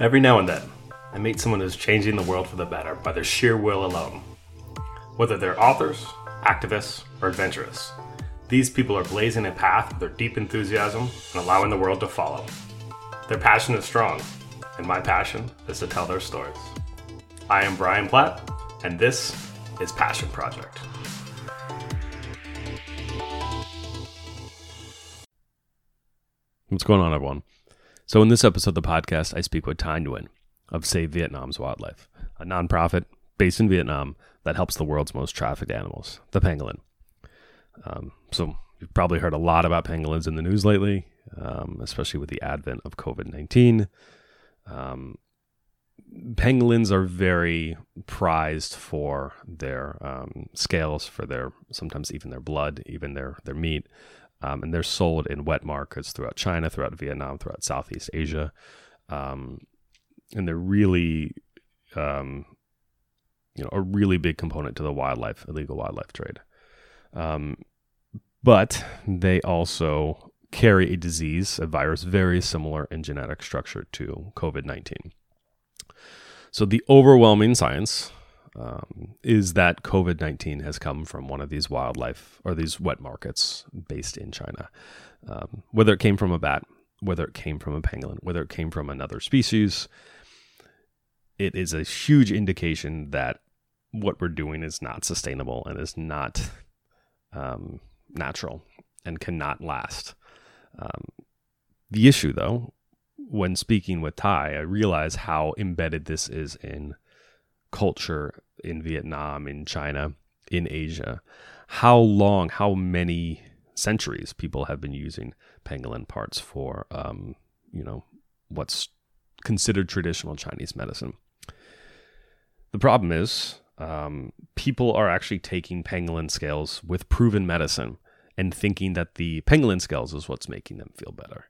Every now and then, I meet someone who's changing the world for the better by their sheer will alone. Whether they're authors, activists, or adventurous, these people are blazing a path with their deep enthusiasm and allowing the world to follow. Their passion is strong, and my passion is to tell their stories. I am Brian Platt, and this is Passion Project. What's going on, everyone? So, in this episode of the podcast, I speak with Thai Nguyen of Save Vietnam's Wildlife, a nonprofit based in Vietnam that helps the world's most trafficked animals, the pangolin. Um, so, you've probably heard a lot about pangolins in the news lately, um, especially with the advent of COVID 19. Um, pangolins are very prized for their um, scales, for their sometimes even their blood, even their, their meat. Um, and they're sold in wet markets throughout China, throughout Vietnam, throughout Southeast Asia. Um, and they're really, um, you know, a really big component to the wildlife, illegal wildlife trade. Um, but they also carry a disease, a virus very similar in genetic structure to COVID 19. So the overwhelming science um, is that COVID 19 has come from one of these wildlife or these wet markets based in China. Um, whether it came from a bat, whether it came from a pangolin, whether it came from another species, it is a huge indication that what we're doing is not sustainable and is not um, natural and cannot last. Um, the issue, though, when speaking with Thai, I realize how embedded this is in culture in Vietnam, in China, in Asia. How long, how many centuries people have been using pangolin parts for, um, you know, what's considered traditional Chinese medicine. The problem is, um, people are actually taking pangolin scales with proven medicine and thinking that the pangolin scales is what's making them feel better.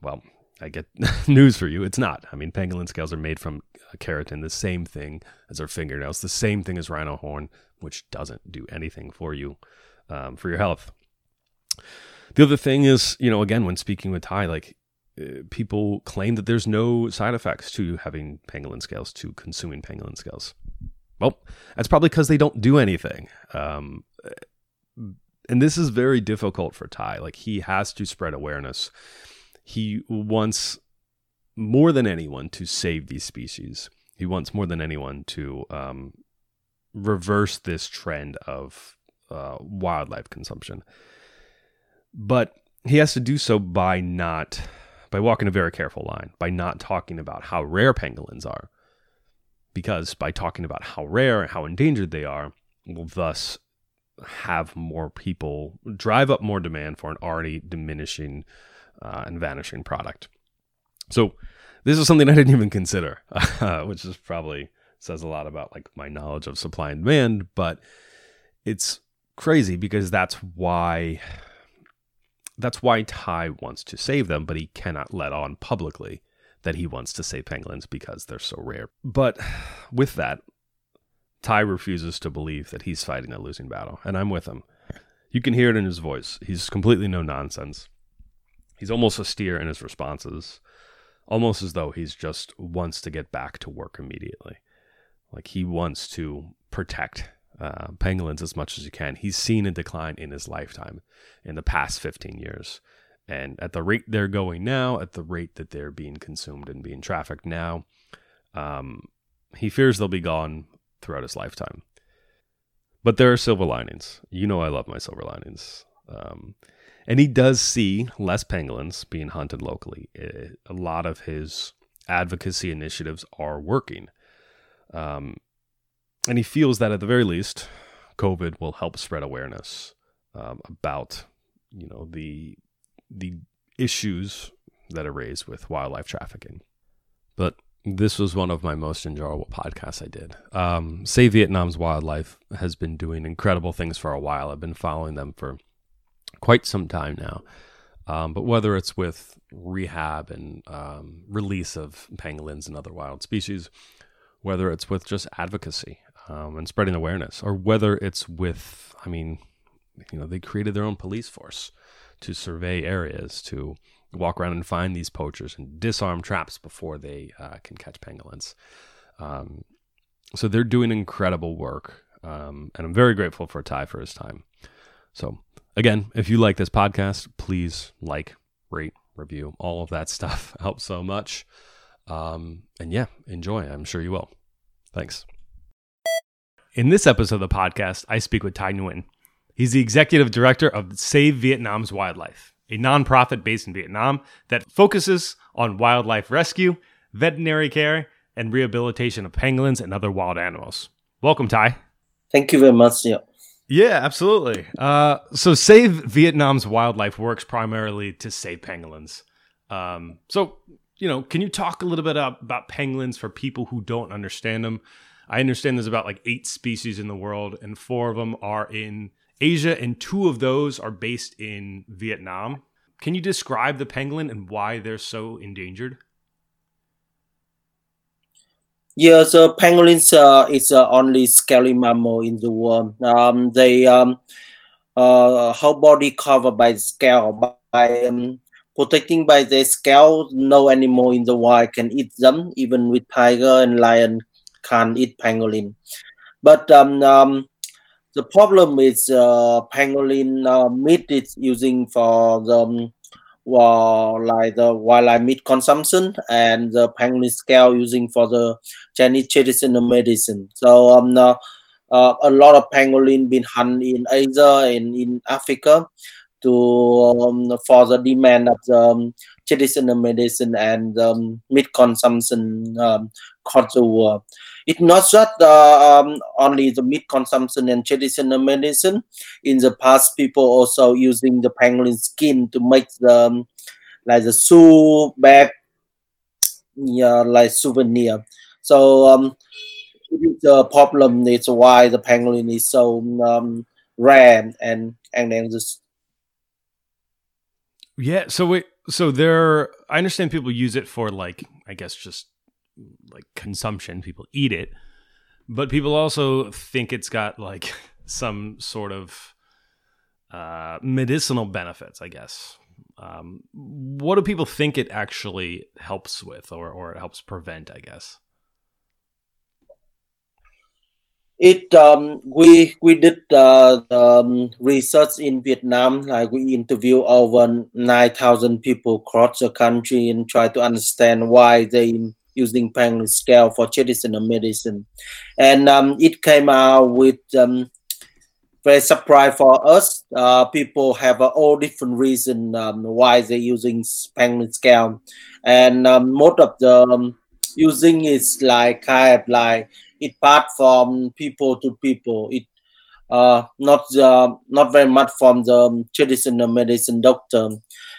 Well, I get news for you. It's not. I mean, pangolin scales are made from keratin, the same thing as our fingernails, the same thing as rhino horn, which doesn't do anything for you, um, for your health. The other thing is, you know, again, when speaking with Thai, like uh, people claim that there's no side effects to having pangolin scales, to consuming pangolin scales. Well, that's probably because they don't do anything. Um, and this is very difficult for Thai. Like he has to spread awareness he wants more than anyone to save these species. He wants more than anyone to um, reverse this trend of uh, wildlife consumption. But he has to do so by not, by walking a very careful line, by not talking about how rare pangolins are. Because by talking about how rare and how endangered they are, will thus have more people drive up more demand for an already diminishing uh, and vanishing product. So this is something I didn't even consider, uh, which is probably says a lot about like my knowledge of supply and demand, but it's crazy because that's why that's why Thai wants to save them, but he cannot let on publicly that he wants to save penguins because they're so rare. But with that, Thai refuses to believe that he's fighting a losing battle, and I'm with him. You can hear it in his voice. He's completely no nonsense. He's almost austere in his responses, almost as though he's just wants to get back to work immediately. Like he wants to protect uh, pangolins as much as he can. He's seen a decline in his lifetime in the past 15 years. And at the rate they're going now, at the rate that they're being consumed and being trafficked now, um, he fears they'll be gone throughout his lifetime. But there are silver linings. You know, I love my silver linings. Um, and he does see less pangolins being hunted locally. It, a lot of his advocacy initiatives are working. Um, and he feels that at the very least, COVID will help spread awareness um, about, you know, the the issues that are raised with wildlife trafficking. But this was one of my most enjoyable podcasts I did. Um, Save Vietnam's Wildlife has been doing incredible things for a while. I've been following them for quite some time now. Um, but whether it's with rehab and um, release of pangolins and other wild species, whether it's with just advocacy um, and spreading awareness, or whether it's with, I mean, you know, they created their own police force to survey areas, to walk around and find these poachers and disarm traps before they uh, can catch pangolins. Um, so they're doing incredible work, um, and I'm very grateful for Thai for his time. So again, if you like this podcast, please like, rate, review, all of that stuff helps so much. Um, and yeah, enjoy. I'm sure you will. Thanks. In this episode of the podcast, I speak with Thai Nguyen. He's the executive director of Save Vietnam's Wildlife, a nonprofit based in Vietnam that focuses on wildlife rescue, veterinary care, and rehabilitation of pangolins and other wild animals. Welcome, Thai. Thank you very much. Yeah, absolutely. Uh, so, Save Vietnam's Wildlife works primarily to save pangolins. Um, so, you know, can you talk a little bit about, about pangolins for people who don't understand them? I understand there's about like eight species in the world, and four of them are in Asia, and two of those are based in Vietnam. Can you describe the pangolin and why they're so endangered? Yeah, so pangolins uh, is the only scaly mammal in the world. Um, they um, uh, whole body covered by scale. By um, protecting by their scale, no animal in the wild can eat them. Even with tiger and lion can't eat pangolin. But um, um, the problem is uh, pangolin uh, meat is using for the um, well, like the wildlife meat consumption and the pangolin scale using for the Chinese traditional medicine. So um, uh, uh, a lot of pangolin been hunted in Asia and in Africa to um, for the demand of the um, traditional medicine and um, meat consumption um, world. It's not just uh, um, only the meat consumption and traditional medicine. In the past, people also using the pangolin skin to make the um, like the soup bag, yeah, like souvenir. So um, the problem is why the pangolin is so um, rare and and then just yeah. So we so there, I understand people use it for like, I guess just like consumption. People eat it, but people also think it's got like some sort of uh, medicinal benefits. I guess. Um, what do people think it actually helps with, or or it helps prevent? I guess. It um, we we did uh, um, research in Vietnam. Like we interview over nine thousand people across the country and try to understand why they using pangolin scale for traditional medicine, and um, it came out with um, very surprise for us. Uh, people have uh, all different reason um, why they're using pangolin scale, and um, most of the using is like kind of like it part from people to people. It uh, not uh, not very much from the traditional medicine doctor.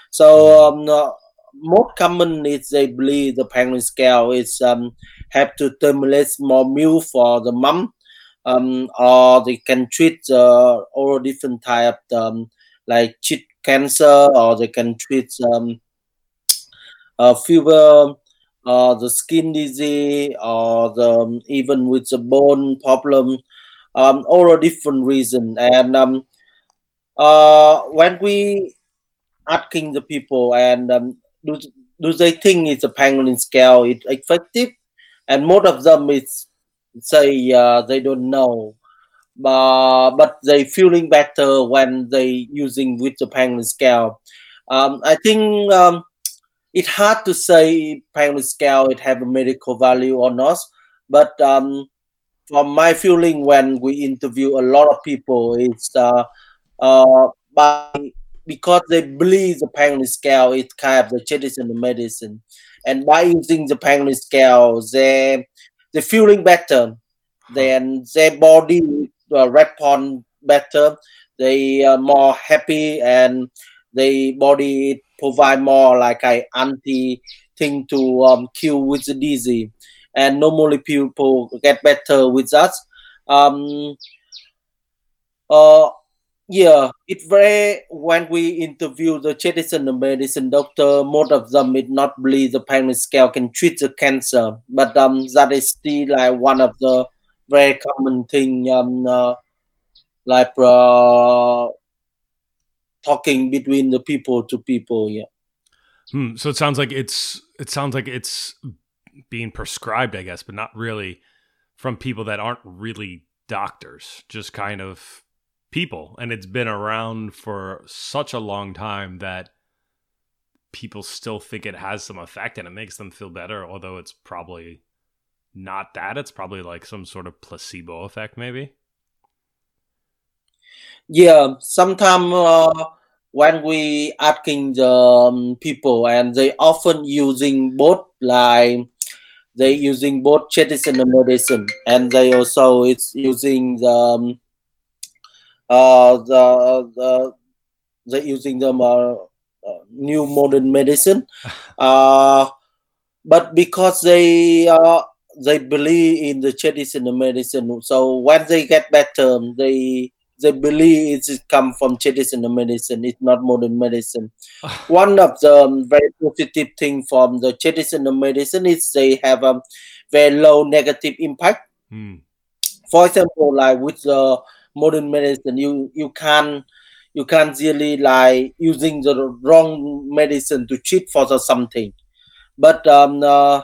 So um, uh, most common is they believe the pangolin scale is um, have to stimulate more milk for the mom, um, or they can treat uh, all different type um, like cheek cancer, or they can treat um, uh, fever, uh, the skin disease, or the, um, even with the bone problem, um, all a different reason. And um, uh, when we asking the people and um, do, do they think it's a pangolin scale is effective? And most of them is say uh, they don't know, uh, but they feeling better when they using with the pangolin scale. Um, I think um, it's hard to say pangolin scale it have a medical value or not, but um, from my feeling when we interview a lot of people, it's uh, uh, by because they believe the pangolin scale is kind of the traditional medicine, and by using the pangolin scale, they they feeling better, then their body uh, respond better, they are more happy, and their body provide more like a anti thing to um, kill with the disease, and normally people get better with that. Um, uh, yeah, it's very when we interview the traditional medicine doctor, most of them did not believe the pangolin scale can treat the cancer, but um, that is still like one of the very common thing um uh, like uh, talking between the people to people. Yeah. Hmm. So it sounds like it's it sounds like it's being prescribed, I guess, but not really from people that aren't really doctors, just kind of people. And it's been around for such a long time that people still think it has some effect and it makes them feel better, although it's probably not that. It's probably like some sort of placebo effect, maybe. Yeah, sometimes uh, when we asking the um, people and they often using both like they using both traditional medicine and they also it's using the um, the the they using them uh, uh, new modern medicine. Uh, but because they uh, they believe in the traditional medicine so when they get better they they believe it's come from traditional medicine it's not modern medicine. One of the um, very positive thing from the traditional medicine is they have a very low negative impact. Hmm. for example like with the modern medicine. You you can you can't really like using the wrong medicine to treat for the something. But um uh,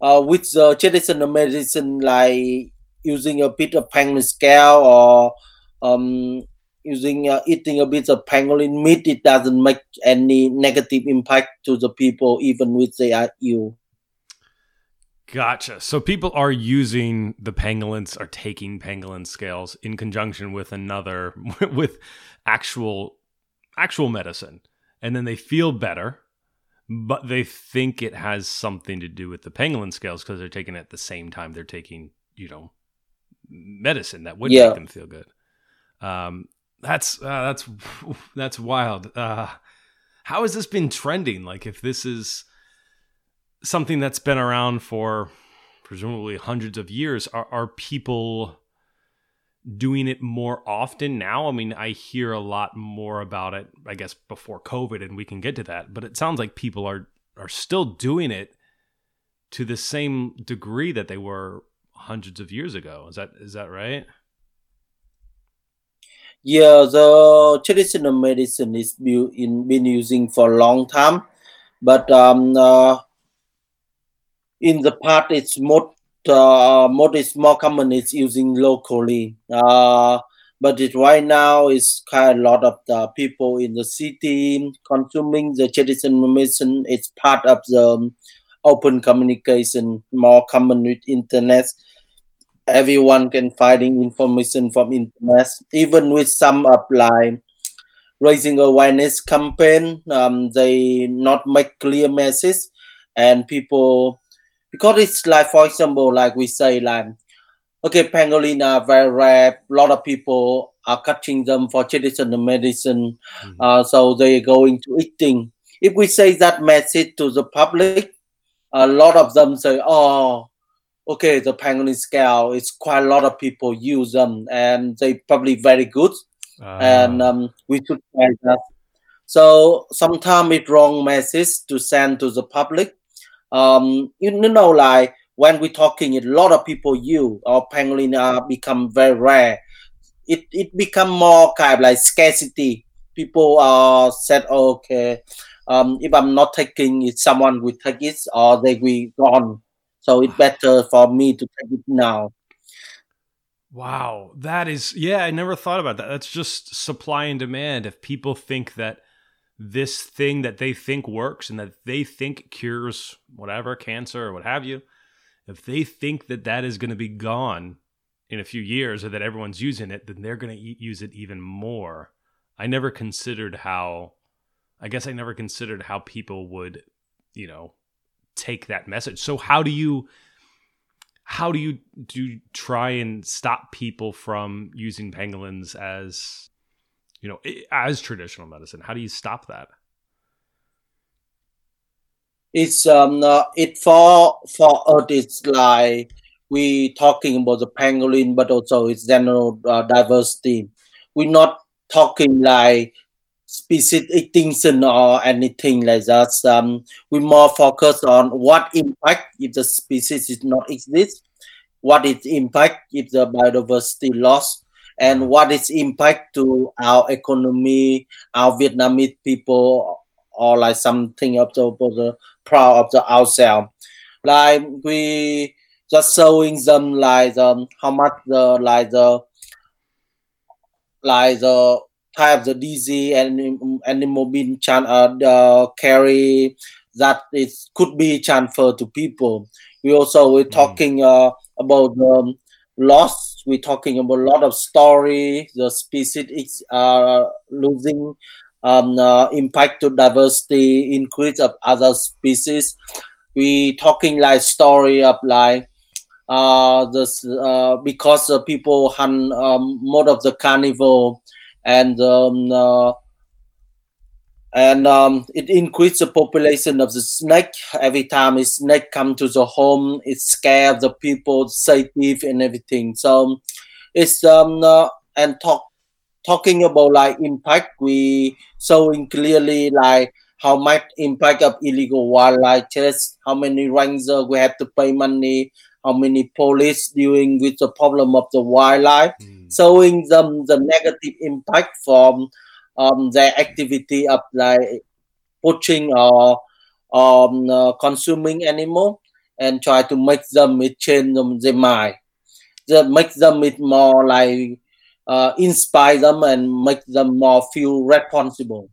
uh, with the traditional medicine like using a bit of pangolin scale or um using uh, eating a bit of pangolin meat it doesn't make any negative impact to the people even with they are ill Gotcha. So people are using the pangolins, are taking pangolin scales in conjunction with another, with actual, actual medicine, and then they feel better, but they think it has something to do with the pangolin scales because they're taking it at the same time they're taking, you know, medicine that would Yeah. make them feel good. Um, that's uh, that's that's wild. Uh, how has this been trending? Like, if this is something that's been around for presumably hundreds of years, are, are people doing it more often now? I mean, I hear a lot more about it, I guess, before COVID, and we can get to that. But it sounds like people are are still doing it to the same degree that they were hundreds of years ago. Is that is that right? Yeah, the traditional medicine is been using for a long time, but um, uh, in the past it's more uh, more is more common It's using locally. Uh, but it right now is quite a lot of the people in the city consuming the traditional medicine. It's part of the um, open communication, more common with internet everyone can finding information from internet even with some apply raising awareness campaign um, they not make clear message and people because it's like for example like we say like okay pangolin are very rare a lot of people are catching them for traditional medicine Mhm. uh, so they're going to eating if we say that message to the public a lot of them say oh okay, the pangolin scale is quite a lot of people use them and they probably very good and Ah. um, we should try that. So sometimes it's wrong message to send to the public. Um, you know, like when we're talking, a lot of people you or pangolin are become very rare. It it become more kind of like scarcity. People are said, okay, um, if I'm not taking it, someone will take it or they will gone. So it's better for me to take it now. Wow, that is yeah, I never thought about that. That's just supply and demand. If people think that this thing that they think works and that they think cures whatever cancer or what have you, if they think that that is going to be gone in a few years or that everyone's using it, then they're going to use it even more. I never considered how I guess I never considered how people would, you know, take that message. So how do you how do you do you try and stop people from using pangolins as you know as traditional medicine how do you stop that? It's um uh, it for for us it's like we talking about the pangolin but also it's general uh, diversity. We're not talking like species extinction or anything like that. Um we more focus on what impact if the species is not exist what is impact if the biodiversity loss and what is impact to our economy our vietnamese people or like something of the, the proud of the ourselves. Like we just showing them like um, how much the like the like the type of the disease and animal being chan- uh, uh, carry that it could be transferred to people. We also we're mm. talking uh, about the loss. We're talking about a lot of story. The species are uh, losing um, uh, impact to diversity, increase of other species. We talking like story of like uh, this uh, because the people hunt um, more of the carnivore and um, uh, and um, it increased the population of the snake. Every time a snake come to the home, it scares the people, safety and everything. So it's um uh, and talk talking about like impact, we showing clearly like how much impact of illegal wildlife chase, how many rangers we have to pay money, how many police dealing with the problem of the wildlife, mm. showing them the negative impact from um, their activity of like poaching or um, uh, consuming animal and try to make them change them their mind, that make them it more like uh, inspire them and make them more feel responsible.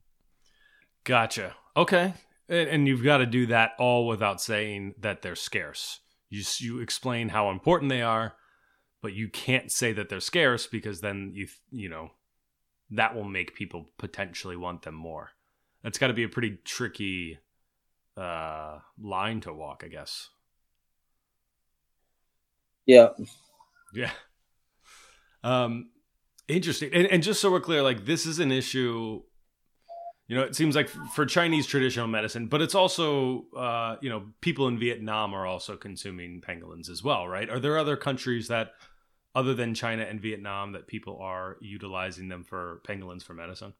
Gotcha. Okay, and you've got to do that all without saying that they're scarce. You you explain how important they are, but you can't say that they're scarce because then you you know that will make people potentially want them more. That's got to be a pretty tricky uh, line to walk, I guess. Yeah. Yeah. Um, interesting. And, and just so we're clear, like this is an issue. You know, it seems like for Chinese traditional medicine, but it's also, uh, you know, people in Vietnam are also consuming pangolins as well, right? Are there other countries that other than China and Vietnam that people are utilizing them for pangolins for medicine?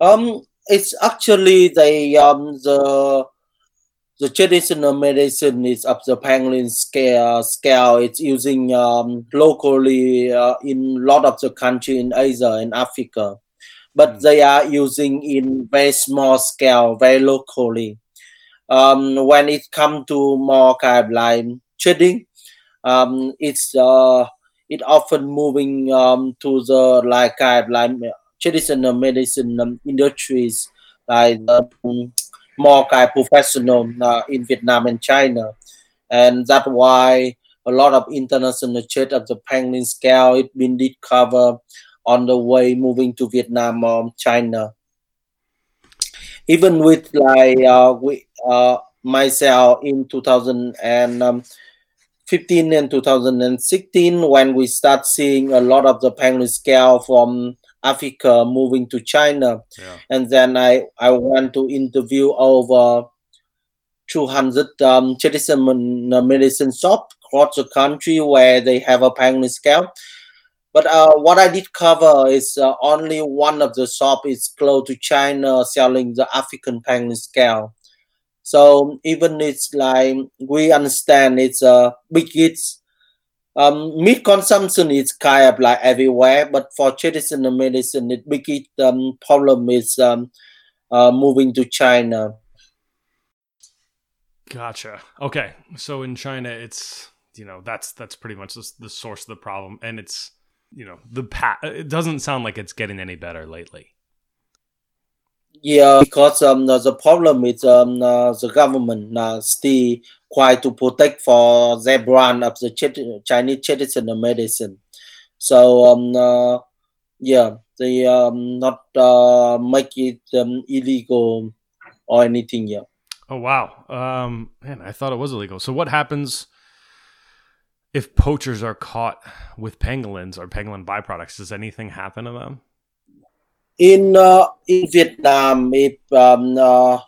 Um, it's actually the um the the traditional medicine is of the pangolin scale. Scale it's using um, locally uh, in a lot of the country in Asia and Africa, but mm. they are using in very small scale, very locally. Um, when it comes to more kind of like trading, um, it's uh, it often moving um, to the like kind like traditional medicine um, industries like um, more kind of professional uh, in Vietnam and China, and that's why a lot of international trade of the pangolin scale it been discovered on the way moving to Vietnam or China. Even with like uh, we, uh, myself in 2000 and um, 2015 and 2016 when we start seeing a lot of the pangolin scale from Africa moving to China. Yeah. And then I, I went to interview over 200 um, traditional medicine shops across the country where they have a pangolin scale. But uh, what I did cover is uh, only one of the shop is close to China selling the African pangolin scale. So even it's like we understand it's a big it's um, meat consumption is kind of like everywhere, but for traditional medicine, the biggest um, problem is um, uh, moving to China. Gotcha. Okay, so in China, it's you know that's that's pretty much the, the source of the problem, and it's you know the pat. It doesn't sound like it's getting any better lately. Yeah, because um, the problem is um, uh, the government uh, still quite to protect for their brand of the Chinese traditional medicine. So um, uh, yeah, they um, not uh, make it um, illegal or anything. Yeah. Oh wow, um, man, I thought it was illegal. So what happens if poachers are caught with pangolins or pangolin byproducts? Does anything happen to them? In uh, in Vietnam, if um, uh,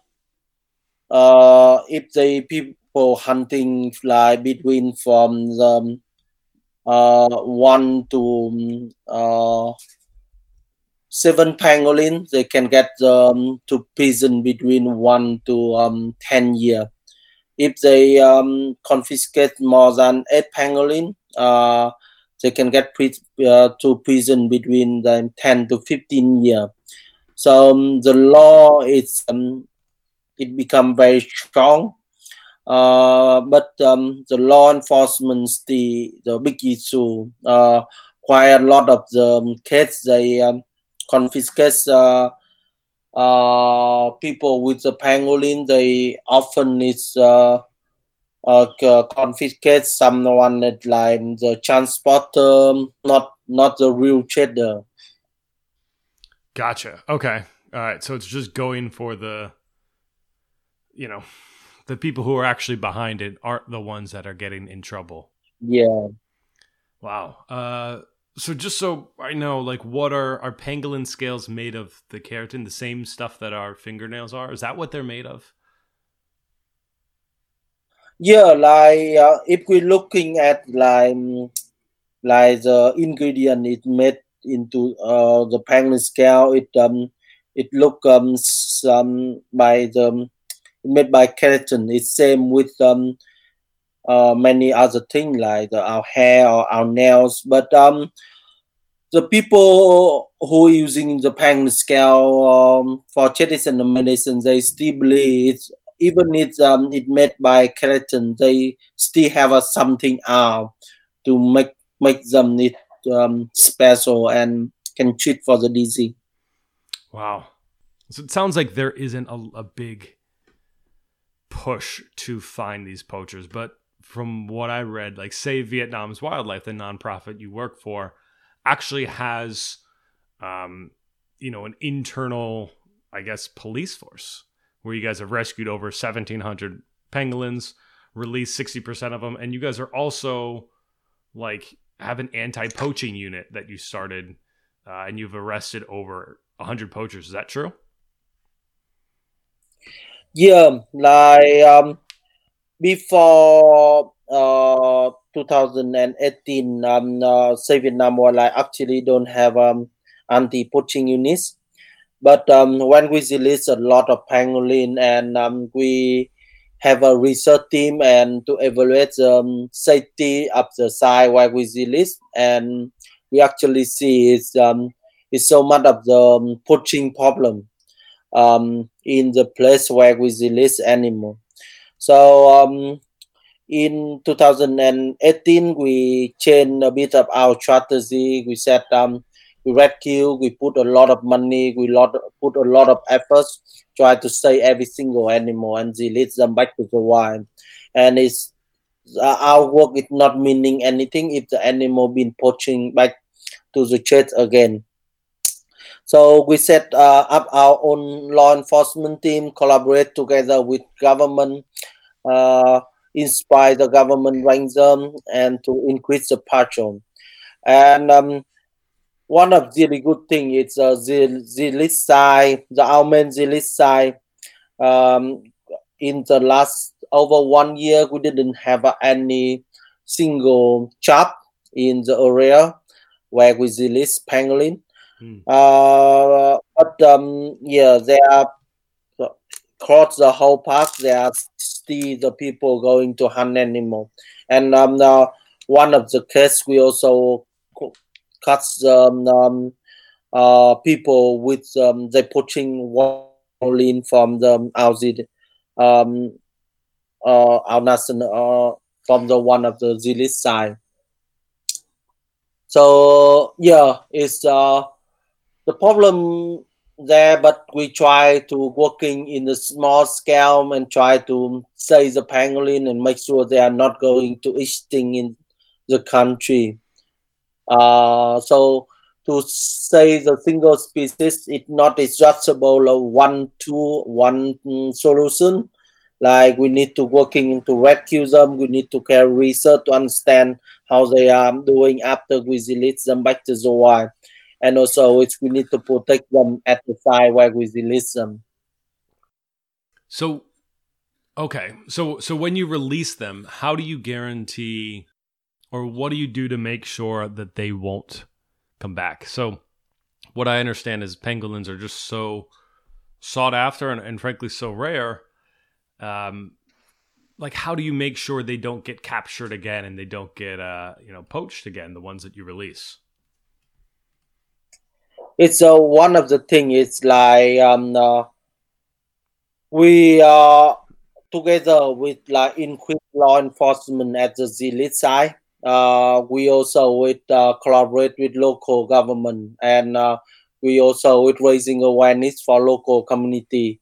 uh, if the people hunting fly between from the, uh, one to uh, seven pangolin, they can get um, to prison between one to um, ten year. If they um, confiscate more than eight pangolin, uh, they can get pre- uh, to prison between the 10 to 15 year So um, the law is um, it become very strong. Uh, but um, the law enforcement the the big issue. Uh, quite a lot of the um, kids they um, confiscate uh, uh, people with the pangolin. They often is uh, uh, confiscate someone that like the transporter, not not the real trader. Gotcha. Okay. All right. So it's just going for the, you know, the people who are actually behind it aren't the ones that are getting in trouble. Yeah. Wow. Uh, so just so I know, like, what are are pangolin scales made of? The keratin, the same stuff that our fingernails are. Is that what they're made of? Yeah, like uh, if we're looking at like like the ingredient it made into uh, the pangolin scale, it um it look um some by the made by keratin. It's same with um uh, many other things like the, our hair or our nails, but um the people who are using the pangolin scale um, for traditional medicine, they still believe it's even it's um it made by keratin, they still have a something out to make make them it um, special and can treat for the disease. Wow. So it sounds like there isn't a, a big push to find these poachers, but from what I read, like Save Vietnam's Wildlife, the nonprofit you work for, actually has, um, you know, an internal, I guess, police force where you guys have rescued over 1,700 pangolins, released 60% of them, and you guys are also like have an anti-poaching unit that you started, uh, and you've arrested over 100 poachers. Is that true? Yeah, like um, before uh, 2018, um, uh, Vietnam Wildlife actually don't have um, anti-poaching units. But um, when we release a lot of pangolin and um, we have a research team and to evaluate the um, safety of the site where we release, and we actually see it's, um, it's so much of the um, poaching problem um, in the place where we release animal. So um, in 2018, we changed a bit of our strategy. We said um, we rescue, we put a lot of money, we lot put a lot of efforts, try to save every single animal and release them back to the wild. And it's our work is not meaning anything if the animal been poaching back to the church again. So we set uh, up our own law enforcement team, collaborate together with government, uh, inspire the government rank them, and to increase the patrol. And um, one of the really good thing is uh, the the list side, the Almen the list side. Um, in the last over one year, we didn't have uh, any single chop in the area where we release pangolin. Hmm. Uh, but um, yeah, they are across the whole park. There are still the people going to hunt animal, and um, uh, one of the case we also cuts um, um, uh, people with um, poaching in from the outside um, uh, our uh, from the one of the Zilis side. So yeah, it's uh, the problem there, but we try to working in a small scale and try to save the pangolin and make sure they are not going to extinct in the country. Uh, so to say the single species it's not adjustable of one to one solution. Like we need to working to rescue them, we need to carry research to understand how they are doing after we release them back to the wild. And also we need to protect them at the site where we release them. So okay. So so when you release them, how do you guarantee or what do you do to make sure that they won't come back? So, what I understand is pangolins are just so sought after and, and frankly so rare. Um, like, how do you make sure they don't get captured again and they don't get uh, you know poached again? The ones that you release. it's uh, one of the thing. It's like um, uh, we are together with like increased law enforcement at the Zilit side. Uh, we also with uh, collaborate with local government and uh, we also with raising awareness for local community.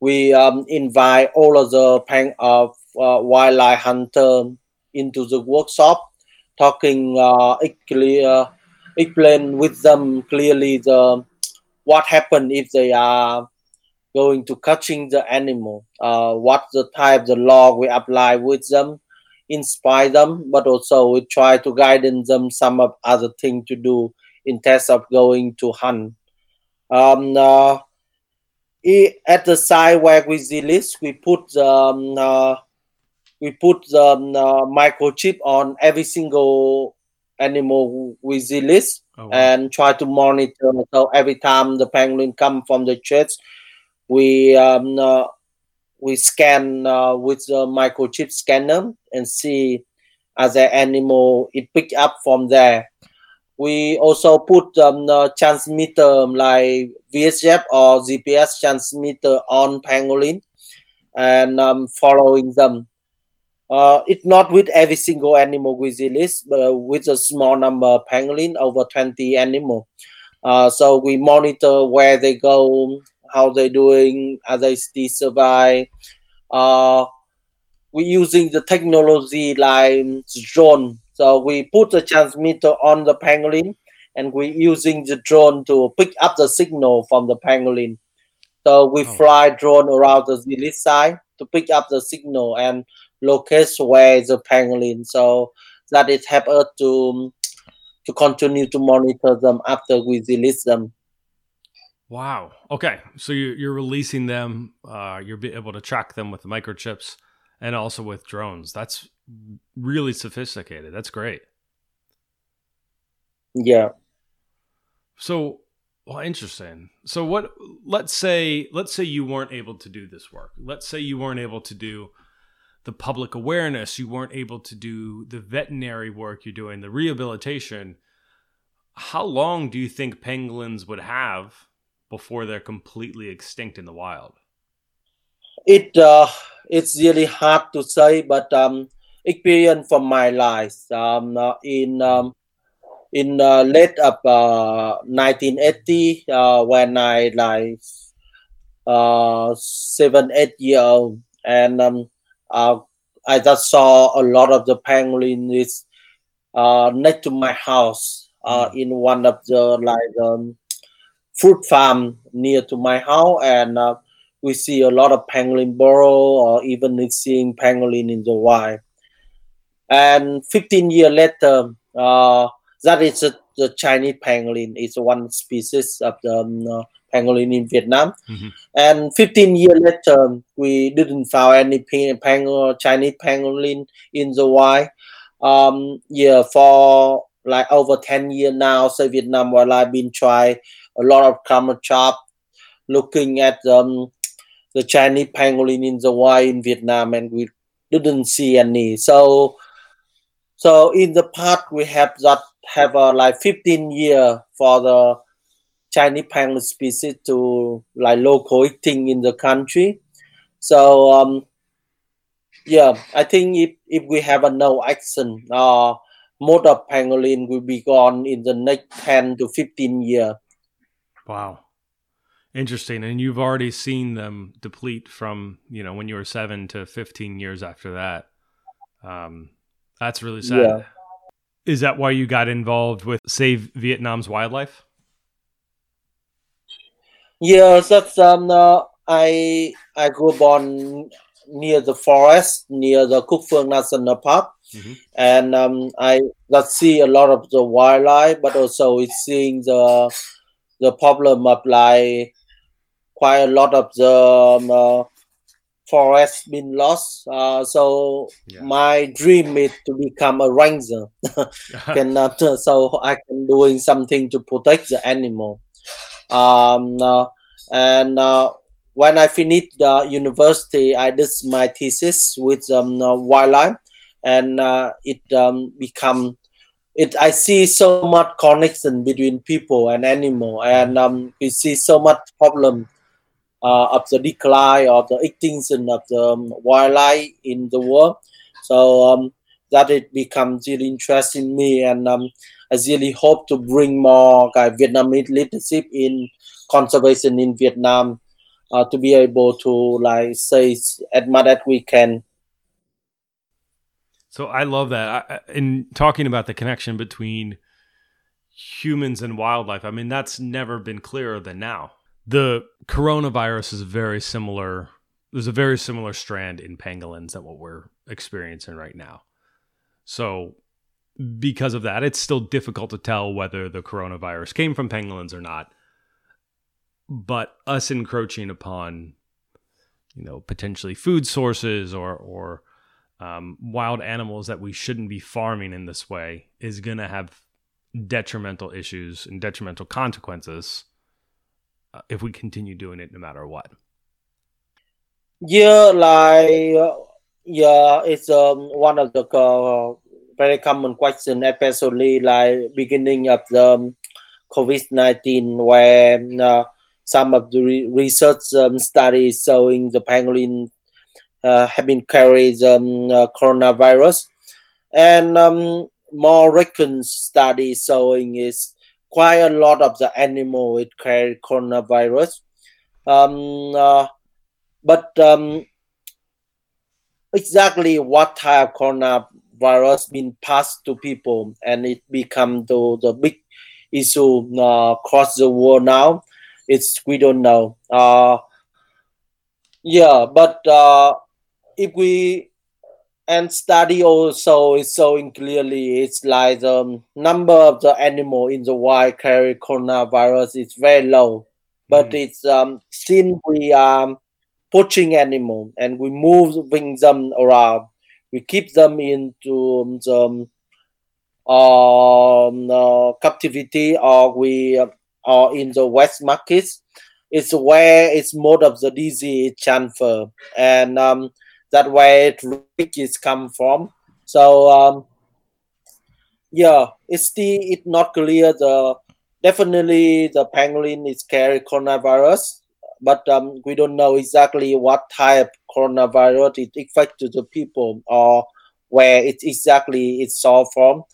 We um, invite all of the pang of uh, wildlife hunter into the workshop, talking uh, clear, explain with them clearly the what happened if they are going to catching the animal, uh, what the type, the law we apply with them, inspire them, but also we try to guide them some of other thing to do in terms of going to hunt. Um, uh, at the side where we list, we put um, uh, we put the um, uh, microchip on every single animal we list oh, wow. and try to monitor. So every time the penguin come from the church, we um, uh, we scan uh, with the microchip scanner and see as an animal it pick up from there. We also put um, the transmitter like VHF or GPS transmitter on pangolin and um, following them. Uh, it's not with every single animal we release, but with a small number of pangolin, over 20 animal. Uh, so we monitor where they go, how they doing, are they still survive. Uh, we're using the technology like drone. So we put the transmitter on the pangolin and we're using the drone to pick up the signal from the pangolin. So we oh. fly drone around the Zilit side to pick up the signal and locate where the pangolin. So that it help us to to continue to monitor them after we release them. Wow. Okay. So you're, you're releasing them. Uh, you're able to track them with the microchips and also with drones. That's really sophisticated. That's great. Yeah. So, well, interesting. So, what? Let's say, let's say you weren't able to do this work. Let's say you weren't able to do the public awareness. You weren't able to do the veterinary work you're doing, the rehabilitation. How long do you think penguins would have before they're completely extinct in the wild? It uh, it's really hard to say, but um, experience from my life um, uh, in um, in uh, late of uh, 1980 uh, when I like uh, seven eight year old and um, uh, I just saw a lot of the pangolins uh, next to my house uh, mm. in one of the like um, fruit farm near to my house, and uh, we see a lot of pangolin burrow or even seeing pangolin in the wild. And 15 years later, uh, that is a, the Chinese pangolin. It's one species of the um, pangolin in Vietnam. Mm-hmm. And 15 years later, we didn't find any pang- Chinese pangolin in the wild. Um, yeah, for like over 10 years now, so Vietnam Wildlife been trying a lot of camera shop looking at um, the Chinese pangolin in the wild in Vietnam, and we didn't see any. So, so in the past we have that have uh, like 15 year for the Chinese pangolin species to like local eating in the country. So um, yeah, I think if, if we have a no action, uh, most of pangolin will be gone in the next 10 to 15 years. Wow. Interesting. And you've already seen them deplete from, you know, when you were seven to 15 years after that. Um, that's really sad. Yeah. Is that why you got involved with Save Vietnam's Wildlife? Yes, that's um. Uh, I I grew up on near the forest, near the Cúc Phương National Park, mm-hmm. and um, I got see a lot of the wildlife, but also it's seeing the the problem of like quite a lot of the um, uh, forest been lost. Uh, so yeah. my dream is to become a ranger. can uh, so I can doing something to protect the animal. Um, uh, and uh, when I finished the university, I did my thesis with um, uh, wildlife, and uh, it um, become it I see so much connection between people and animal, and um, we see so much problem uh, of the decline of the extinction of the um, wildlife in the world. So um, that it becomes really interesting me, and um, I really hope to bring more uh, Vietnamese leadership in conservation in Vietnam uh, to be able to like say as much as we can so I love that. I, in talking about the connection between humans and wildlife, I mean, that's never been clearer than now. The coronavirus is very similar. There's a very similar strand in pangolins that what we're experiencing right now. So, because of that, it's still difficult to tell whether the coronavirus came from pangolins or not. But us encroaching upon, you know, potentially food sources or or um, wild animals that we shouldn't be farming in this way is going to have detrimental issues and detrimental consequences uh, if we continue doing it no matter what. Yeah, like yeah, it's um, one of the uh, very common question, especially like beginning of the um, COVID nineteen, where uh, some of the re- research um, studies showing the pangolin have been carried um, uh, coronavirus, and um, more recent studies showing is quite a lot of the animal it carry coronavirus. Um, uh, but um, exactly what type of coronavirus been passed to people, and it become the, the big issue uh, across the world now. It's we don't know. Uh, yeah, but uh, if we and study also is showing clearly it's like the number of the animal in the wild carry coronavirus is very low but mm. it's um since we are poaching animal and we moving them around we keep them into the um, uh, captivity or we uh, are in the wet markets it's where it's more of the disease transfer and um that where it is come from. So um, yeah, it's the it's not clear. The definitely the pangolin is carry coronavirus, but um, we don't know exactly what type coronavirus it affected the people or where it exactly it's solved from.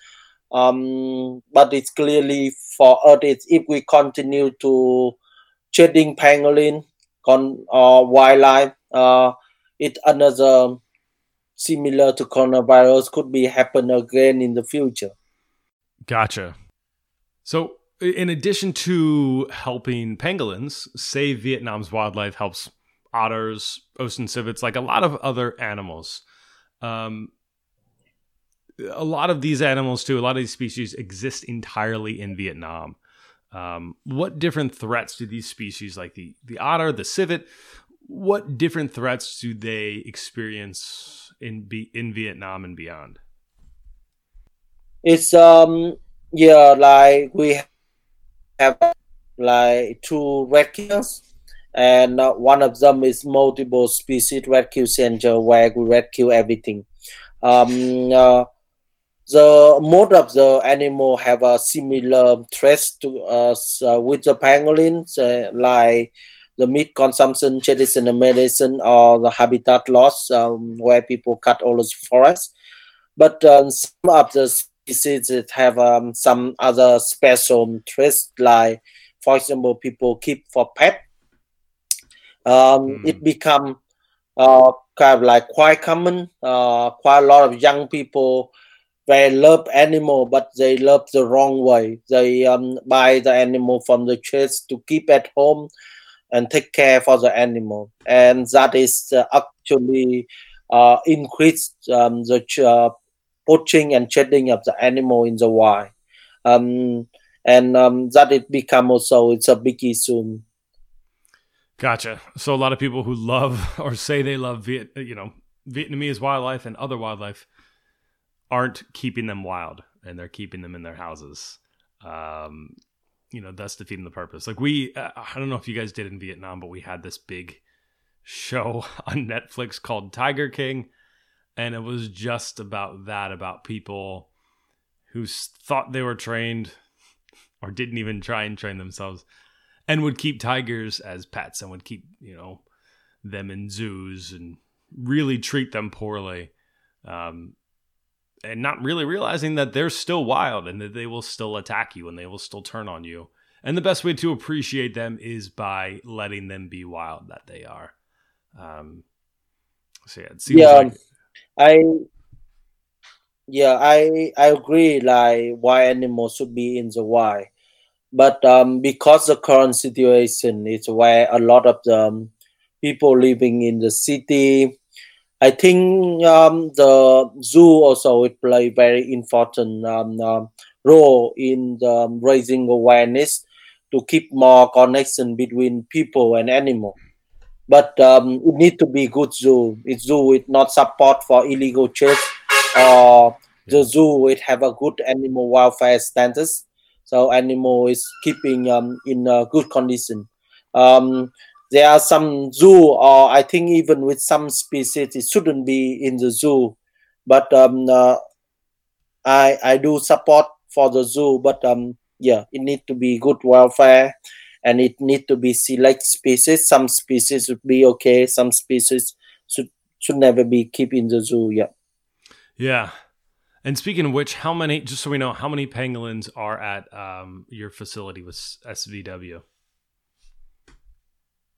Um, but it's clearly for us. If we continue to trading pangolin con uh, wildlife, uh, it another similar to coronavirus could be happen again in the future. Gotcha. So, in addition to helping pangolins, Save Vietnam's wildlife helps otters, Owston's civets, like a lot of other animals. Um, a lot of these animals, too, a lot of these species exist entirely in Vietnam. Um, what different threats do these species, like the the otter, the civet, what different threats do they experience in be in Vietnam and beyond? It's um yeah like we have like two rescues and uh, one of them is multiple species rescue center where we rescue everything. Um, uh, the most of the animal have a similar threats to us uh, with the pangolins, uh, like the meat consumption the medicine or the habitat loss um, where people cut all those forests. But um, some of the species that have um, some other special traits, like for example, people keep for pet. Mm. It become uh, kind of like quite common. Uh, quite a lot of young people they love animal, but they love the wrong way. They um, buy the animal from the church to keep at home and take care for the animal, and that is uh, actually uh, um, the uh, poaching and shedding of the animal in the wild, um, and um, that it become also it's a big issue. Gotcha. So a lot of people who love or say they love Viet, you know, Vietnamese wildlife and other wildlife aren't keeping them wild, and they're keeping them in their houses. Um, you know thus defeating the purpose like we i don't know if you guys did in vietnam but we had this big show on netflix called tiger king and it was just about that about people who thought they were trained or didn't even try and train themselves and would keep tigers as pets and would keep, you know, them in zoos and really treat them poorly. Um, and not really realizing that they're still wild and that they will still attack you and they will still turn on you. And the best way to appreciate them is by letting them be wild that they are. Um, so yeah, it seems yeah, like I yeah, I I agree. Like why animals should be in the wild, but um, because the current situation is where a lot of the um, people living in the city, I think um, the zoo also will play very important um, uh, role in the, um, raising awareness to keep more connection between people and animal. But um, it need to be good zoo. It zoo with not support for illegal trade or the zoo would have a good animal welfare status. So animal is keeping um, in a good condition. Um, there are some zoo, or I think even with some species, it shouldn't be in the zoo. But um, uh, I I do support for the zoo, but um, yeah, it need to be good welfare, and it need to be select species. Some species would be okay. Some species should should never be keep in the zoo. Yeah. Yeah. And speaking of which, how many, just so we know, how many pangolins are at um, your facility with SVW?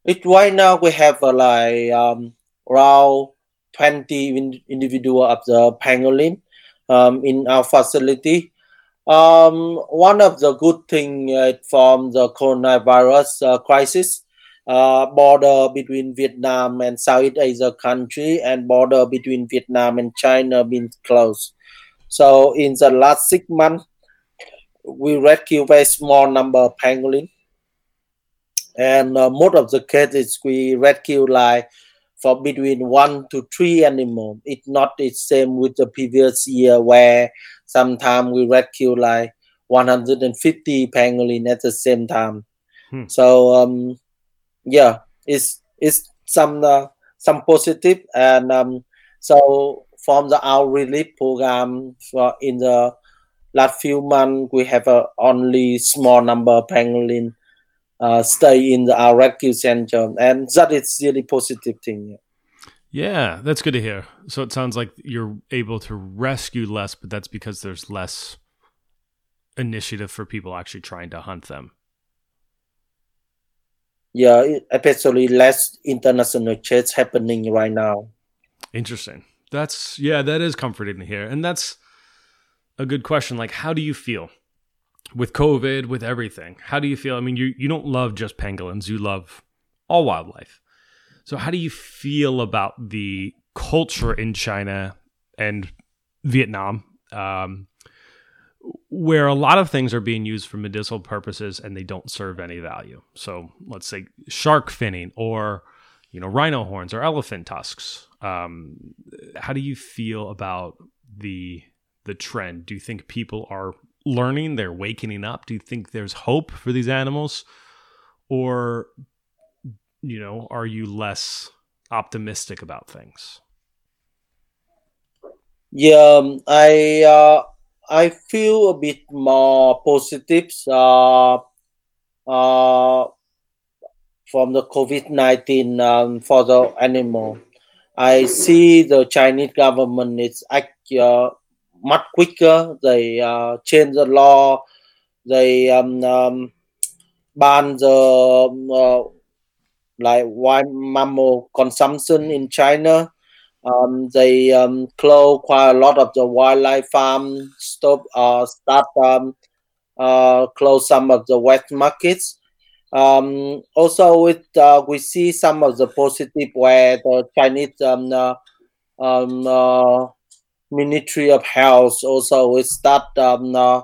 It right now we have uh, like um, around 20 in, individual of the pangolin um, in our facility. Um, one of the good thing uh, from the coronavirus uh, crisis, uh, border between Vietnam and Southeast Asia country and border between Vietnam and China been closed. So in the last six months, we rescue very small number of pangolin, and uh, most of the cases we rescue like for between one to three animals. It's not the same with the previous year where sometimes we rescue like 150 pangolin at the same time. Hmm. So um, yeah, it's it's some uh, some positive and um, so from the our relief program for in the last few months we have a only small number of pangolin uh, stay in the, our rescue center and that is really positive thing Yeah, that's good to hear. So it sounds like you're able to rescue less, but that's because there's less initiative for people actually trying to hunt them. yeah especially less international chase happening right now Interesting. That's yeah, that is comforting to hear. And that's a good question. Like, how do you feel with COVID, with everything? How do you feel? I mean, you you don't love just pangolins, you love all wildlife. So how do you feel about the culture in China and Vietnam? Um, where a lot of things are being used for medicinal purposes and they don't serve any value. So let's say shark finning or you know rhino horns or elephant tusks. Um, how do you feel about the the trend? Do you think people are learning? They're waking up. Do you think there's hope for these animals, or you know, are you less optimistic about things? Yeah, um, I uh, I feel a bit more positive uh, uh, from the COVID nineteen um, for the animal. I see the Chinese government is act uh, much quicker. They change the law. They um, um, ban the like wild mammal consumption in China. Um, they um, close quite a lot of the wildlife farm, stop, uh, start um, uh, close some of the wet markets. Um, also, with uh, we see some of the positive where the Chinese um, uh, um, Ministry of Health also will start um, uh,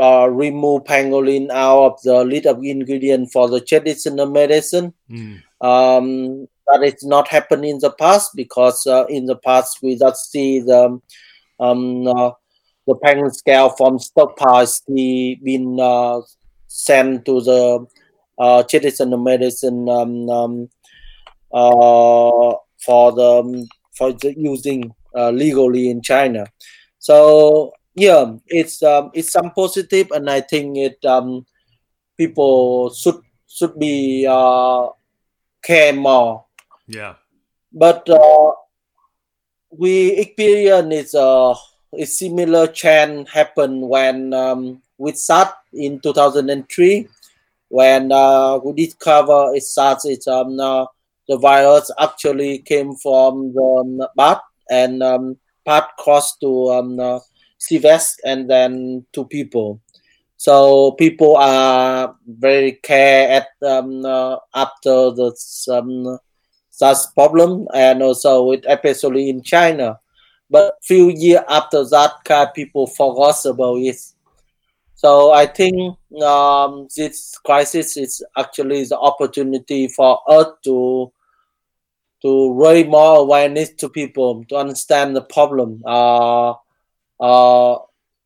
uh, remove pangolin out of the list of ingredient for the traditional medicine. Mm. Um, that is not happened in the past because uh, in the past we just see the um, uh, the pangolin scale from stockpiles the been uh, sent to the uh, traditional medicine um, um, uh, for the for the using legally in China. So yeah, it's um, it's some positive, and I think it um, people should should be uh, care more. Yeah. But uh, we experience is uh, a similar trend happened when um, with SARS in 2003 when uh, we discover it SARS it's um, uh, the virus actually came from the bat and um, bat crossed to um, uh, and then to people. So people are very care at um, uh, after the um, problem and also with especially in China. But few years after that, kind people forgot about it. So I think um, this crisis is actually the opportunity for us to to raise more awareness to people to understand the problem. Uh, uh,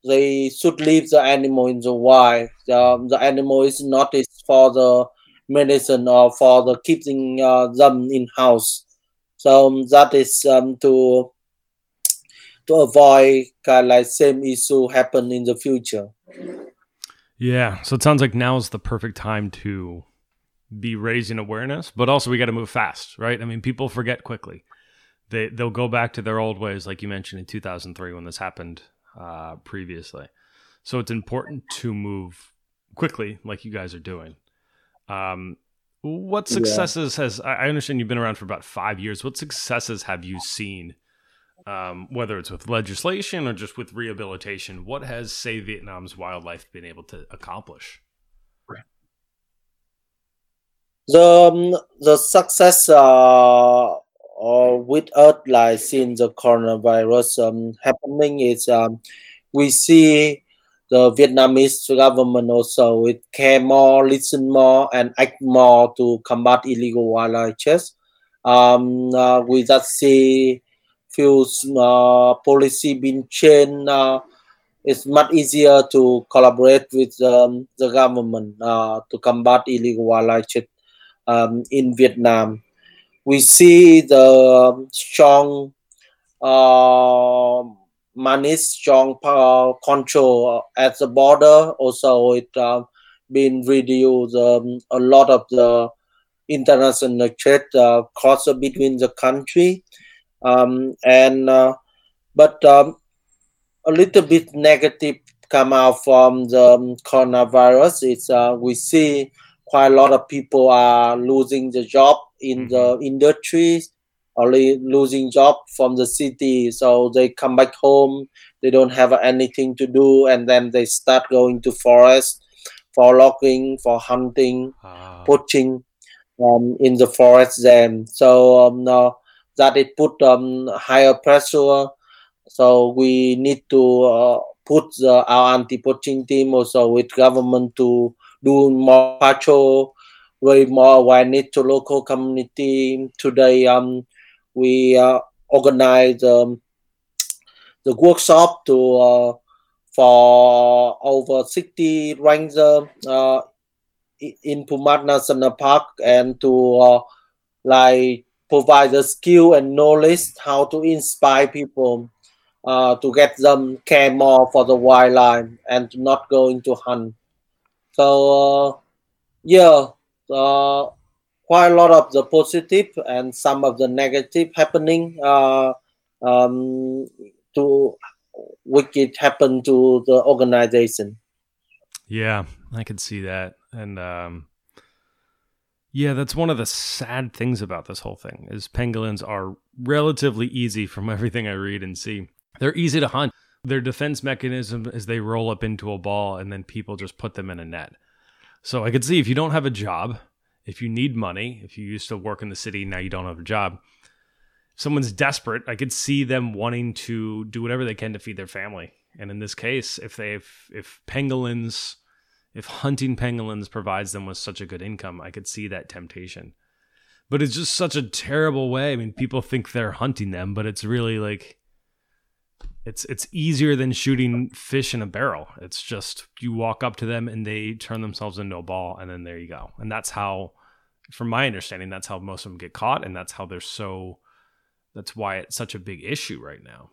they should leave the animal in the wild. Um, the animal is not for the medicine or for the keeping uh, them in house. So um, that is um, to to avoid kind of like same issue happen in the future. Yeah, so it sounds like now is the perfect time to be raising awareness, but also we got to move fast, right? I mean, people forget quickly. They they'll go back to their old ways, like you mentioned in 2003 when this happened uh, previously. So it's important to move quickly, like you guys are doing. Um, what successes yeah. has I understand you've been around for about five years. What successes have you seen? Um, whether it's with legislation or just with rehabilitation, what has Save Vietnam's wildlife been able to accomplish? The um, the success uh, uh, with us, like since the coronavirus um, happening, is um, we see the Vietnamese government also with care more, listen more, and act more to combat illegal wildlife chase. Um, uh, we just see few uh, policy being changed. Uh, it's much easier to collaborate with um, the government uh, to combat illegal wildlife um, in Vietnam. We see the strong uh, manage strong power control at the border. Also, it uh, been reduced um, a lot of the international trade uh, cross between the country, um, and uh, but um, a little bit negative come out from the um, coronavirus. It's uh, we see quite a lot of people are losing the job in mm-hmm. the industries or losing job from the city so they come back home they don't have anything to do and then they start going to forest for logging for hunting ah. poaching um, in the forest then so um, that it put um, higher pressure so we need to uh, put the, our anti-poaching team also with government to do more patrol way more awareness to local community today um we uh, organize um, the workshop to uh, for over 60 rangers uh, in Pu Mat National Park and to uh, like provide the skill and knowledge how to inspire people uh, to get them care more for the wildlife and not going to hunt. So uh, yeah, uh, quite a lot of the positive and some of the negative happening uh, um, to which it happened to the organization. Yeah, I can see that, and um, yeah, that's one of the sad things about this whole thing is pangolins are relatively easy from everything I read and see. They're easy to hunt. Their defense mechanism is they roll up into a ball and then people just put them in a net. So I could see if you don't have a job, if you need money, if you used to work in the city, now you don't have a job, someone's desperate, I could see them wanting to do whatever they can to feed their family. And in this case, if they if, if pangolins, if hunting pangolins provides them with such a good income, I could see that temptation. But it's just such a terrible way. I mean, people think they're hunting them, but it's really like it's it's easier than shooting fish in a barrel. It's just you walk up to them and they turn themselves into a ball, and then there you go. And that's how, from my understanding, that's how most of them get caught, and that's how they're so. That's why it's such a big issue right now.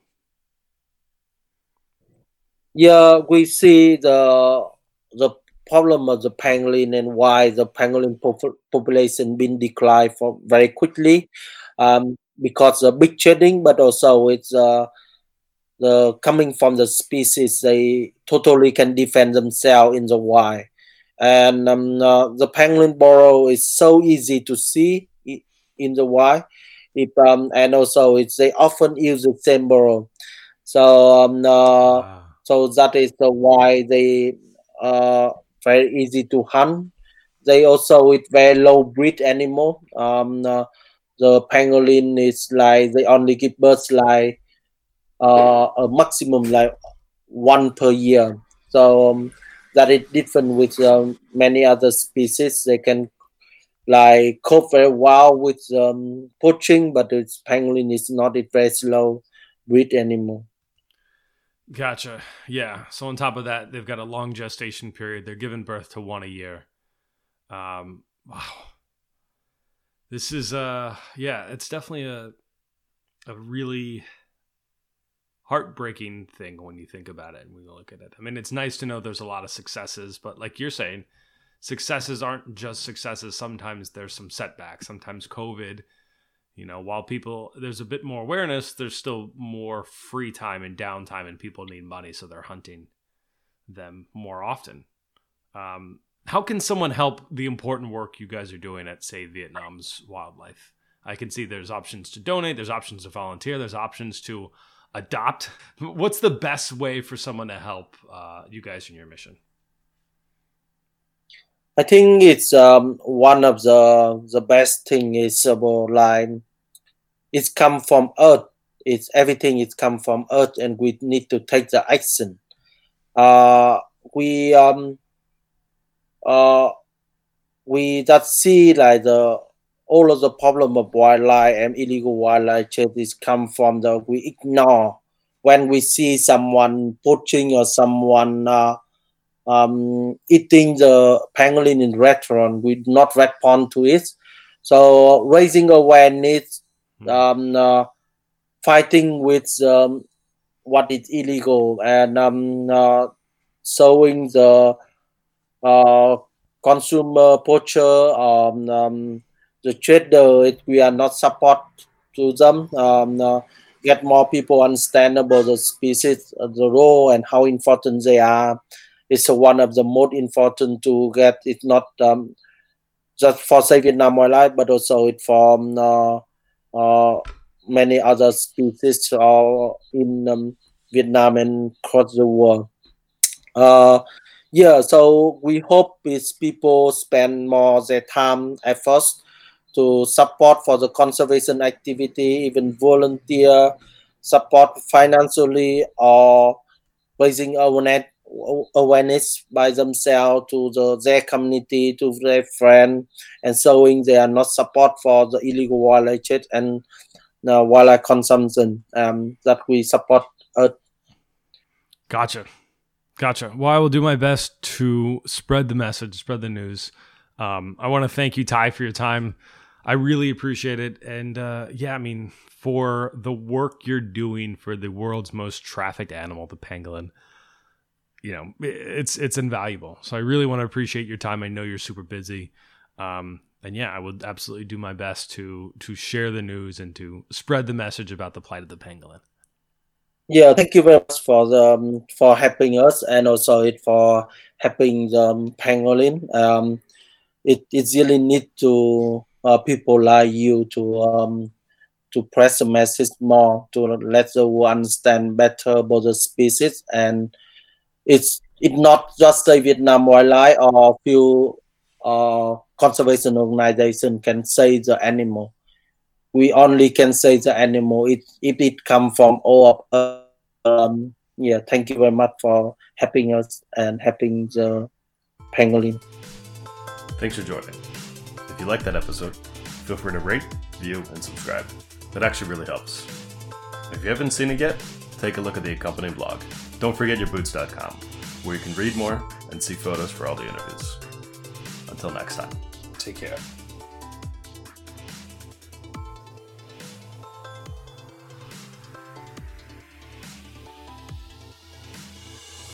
yeah, we see the the problem of the pangolin and why the pangolin pop- population been declined for very quickly um, because of big trading, but also it's uh, the coming from the species they totally can defend themselves in the wild. And um, uh, the pangolin burrow is so easy to see in the wild. If, um, and also it's they often use the same burrow. So um, uh, wow. so that is the why they uh, very easy to hunt. They also with very low breed animal. Um, uh, the pangolin is like they only give birth like uh, a maximum like one per year. So um, that is different with um, many other species. They can like cope very well with um, poaching, but its pangolin is not a very slow breed anymore. Gotcha. Yeah. So on top of that, they've got a long gestation period. They're giving birth to one a year. Um, wow. This is uh yeah, it's definitely a a really heartbreaking thing when you think about it and we look at it. I mean, it's nice to know there's a lot of successes, but like you're saying, successes aren't just successes. Sometimes there's some setbacks. Sometimes COVID you know while people there's a bit more awareness there's still more free time and downtime and people need money so they're hunting them more often um, how can someone help the important work you guys are doing at Save Vietnam's wildlife i can see there's options to donate there's options to volunteer there's options to adopt what's the best way for someone to help uh, you guys in your mission I think it's um, one of the the best thing is about like it's come from earth. It's everything It's come from earth, and we need to take the action. Uh, we um uh we that see like the all of the problem of wildlife and illegal wildlife is come from the we ignore when we see someone poaching or someone uh, um, eating the pangolin in restaurant. We not respond to it. So raising awareness, hmm. um, uh, fighting with um, what is illegal, and um, uh, showing the uh, consumer poacher, um, um, the trader, if we are not support to them. Um, uh, get more people understand about the species, uh, the role, and how important they are is one of the most important to get it not um, just for say Vietnam wildlife, but also it from uh, uh, many other species uh, in um, Vietnam and across the world. Uh, yeah, so we hope these people spend more their time efforts to support for the conservation activity, even volunteer support financially or raising awareness awareness by themselves to the, their community, to their friend, and showing they are not support for the illegal wildlife trade and uh, wildlife consumption um, that we support. Uh, gotcha, gotcha. Well, I will do my best to spread the message, spread the news. Um, I want to thank you, Thai, for your time. I really appreciate it, and uh, yeah, I mean for the work you're doing for the world's most trafficked animal, the pangolin you know it's it's invaluable. So i really want to appreciate your time. I know you're super busy. Um, and yeah i would absolutely do my best to to share the news and to spread the message about the plight of the pangolin. Yeah thank you very much for the um, for helping us and also it for helping the um, pangolin. Um, it, it really need to uh, people like you to um, to press the message more to let the world understand better about the species and it's it's not just a Vietnam wildlife or few uh, conservation organization can say the animal. We only can say the animal if, if it come from all of us. Um, yeah, thank you very much for helping us and helping the pangolin. Thanks for joining. You like that episode, feel free to rate, view, and subscribe. That actually really helps. If you haven't seen it yet, take a look at the accompanying blog. Don't forget yourboots.com, where you can read more and see photos for all the interviews. Until next time, take care.